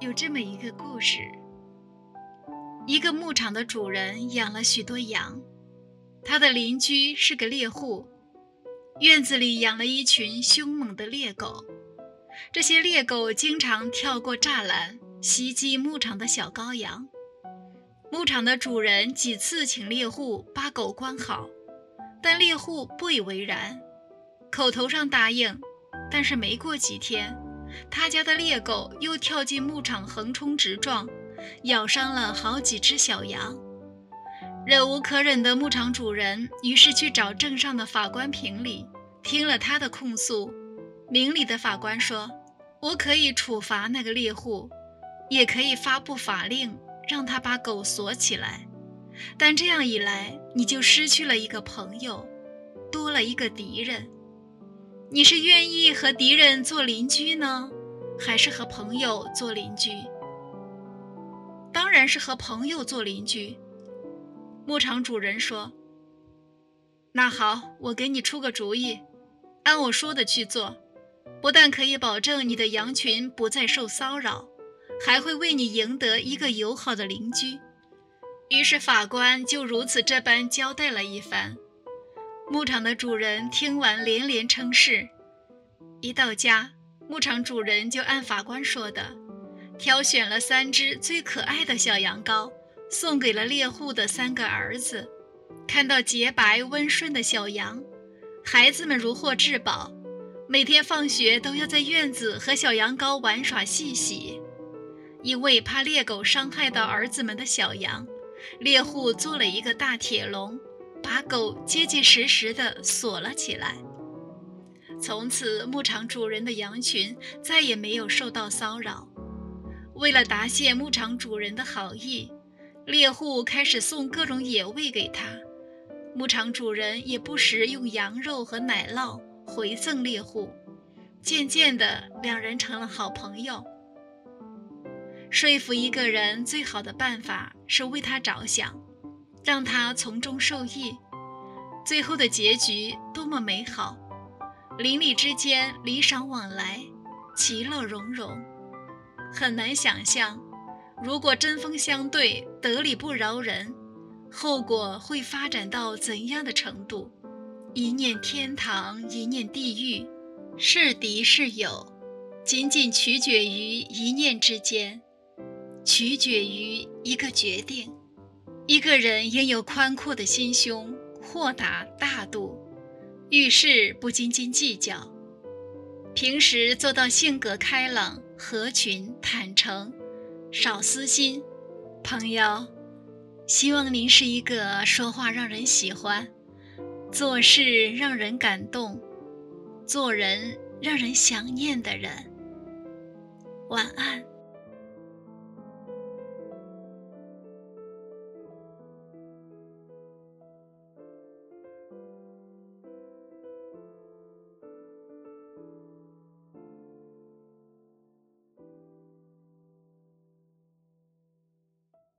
有这么一个故事：一个牧场的主人养了许多羊，他的邻居是个猎户，院子里养了一群凶猛的猎狗。这些猎狗经常跳过栅栏，袭击牧场的小羔羊。牧场的主人几次请猎户把狗关好，但猎户不以为然，口头上答应，但是没过几天，他家的猎狗又跳进牧场横冲直撞，咬伤了好几只小羊。忍无可忍的牧场主人于是去找镇上的法官评理，听了他的控诉，明理的法官说：“我可以处罚那个猎户，也可以发布法令。”让他把狗锁起来，但这样一来，你就失去了一个朋友，多了一个敌人。你是愿意和敌人做邻居呢，还是和朋友做邻居？当然是和朋友做邻居。牧场主人说：“那好，我给你出个主意，按我说的去做，不但可以保证你的羊群不再受骚扰。”还会为你赢得一个友好的邻居。于是法官就如此这般交代了一番。牧场的主人听完连连称是。一到家，牧场主人就按法官说的，挑选了三只最可爱的小羊羔，送给了猎户的三个儿子。看到洁白温顺的小羊，孩子们如获至宝，每天放学都要在院子和小羊羔玩耍嬉戏。因为怕猎狗伤害到儿子们的小羊，猎户做了一个大铁笼，把狗结结实实地锁了起来。从此，牧场主人的羊群再也没有受到骚扰。为了答谢牧场主人的好意，猎户开始送各种野味给他，牧场主人也不时用羊肉和奶酪回赠猎户。渐渐的，两人成了好朋友。说服一个人最好的办法是为他着想，让他从中受益。最后的结局多么美好！邻里之间礼尚往来，其乐融融。很难想象，如果针锋相对，得理不饶人，后果会发展到怎样的程度？一念天堂，一念地狱，是敌是友，仅仅取决于一念之间。取决于一个决定。一个人应有宽阔的心胸，豁达大度，遇事不斤斤计较。平时做到性格开朗、合群、坦诚，少私心。朋友，希望您是一个说话让人喜欢，做事让人感动，做人让人想念的人。晚安。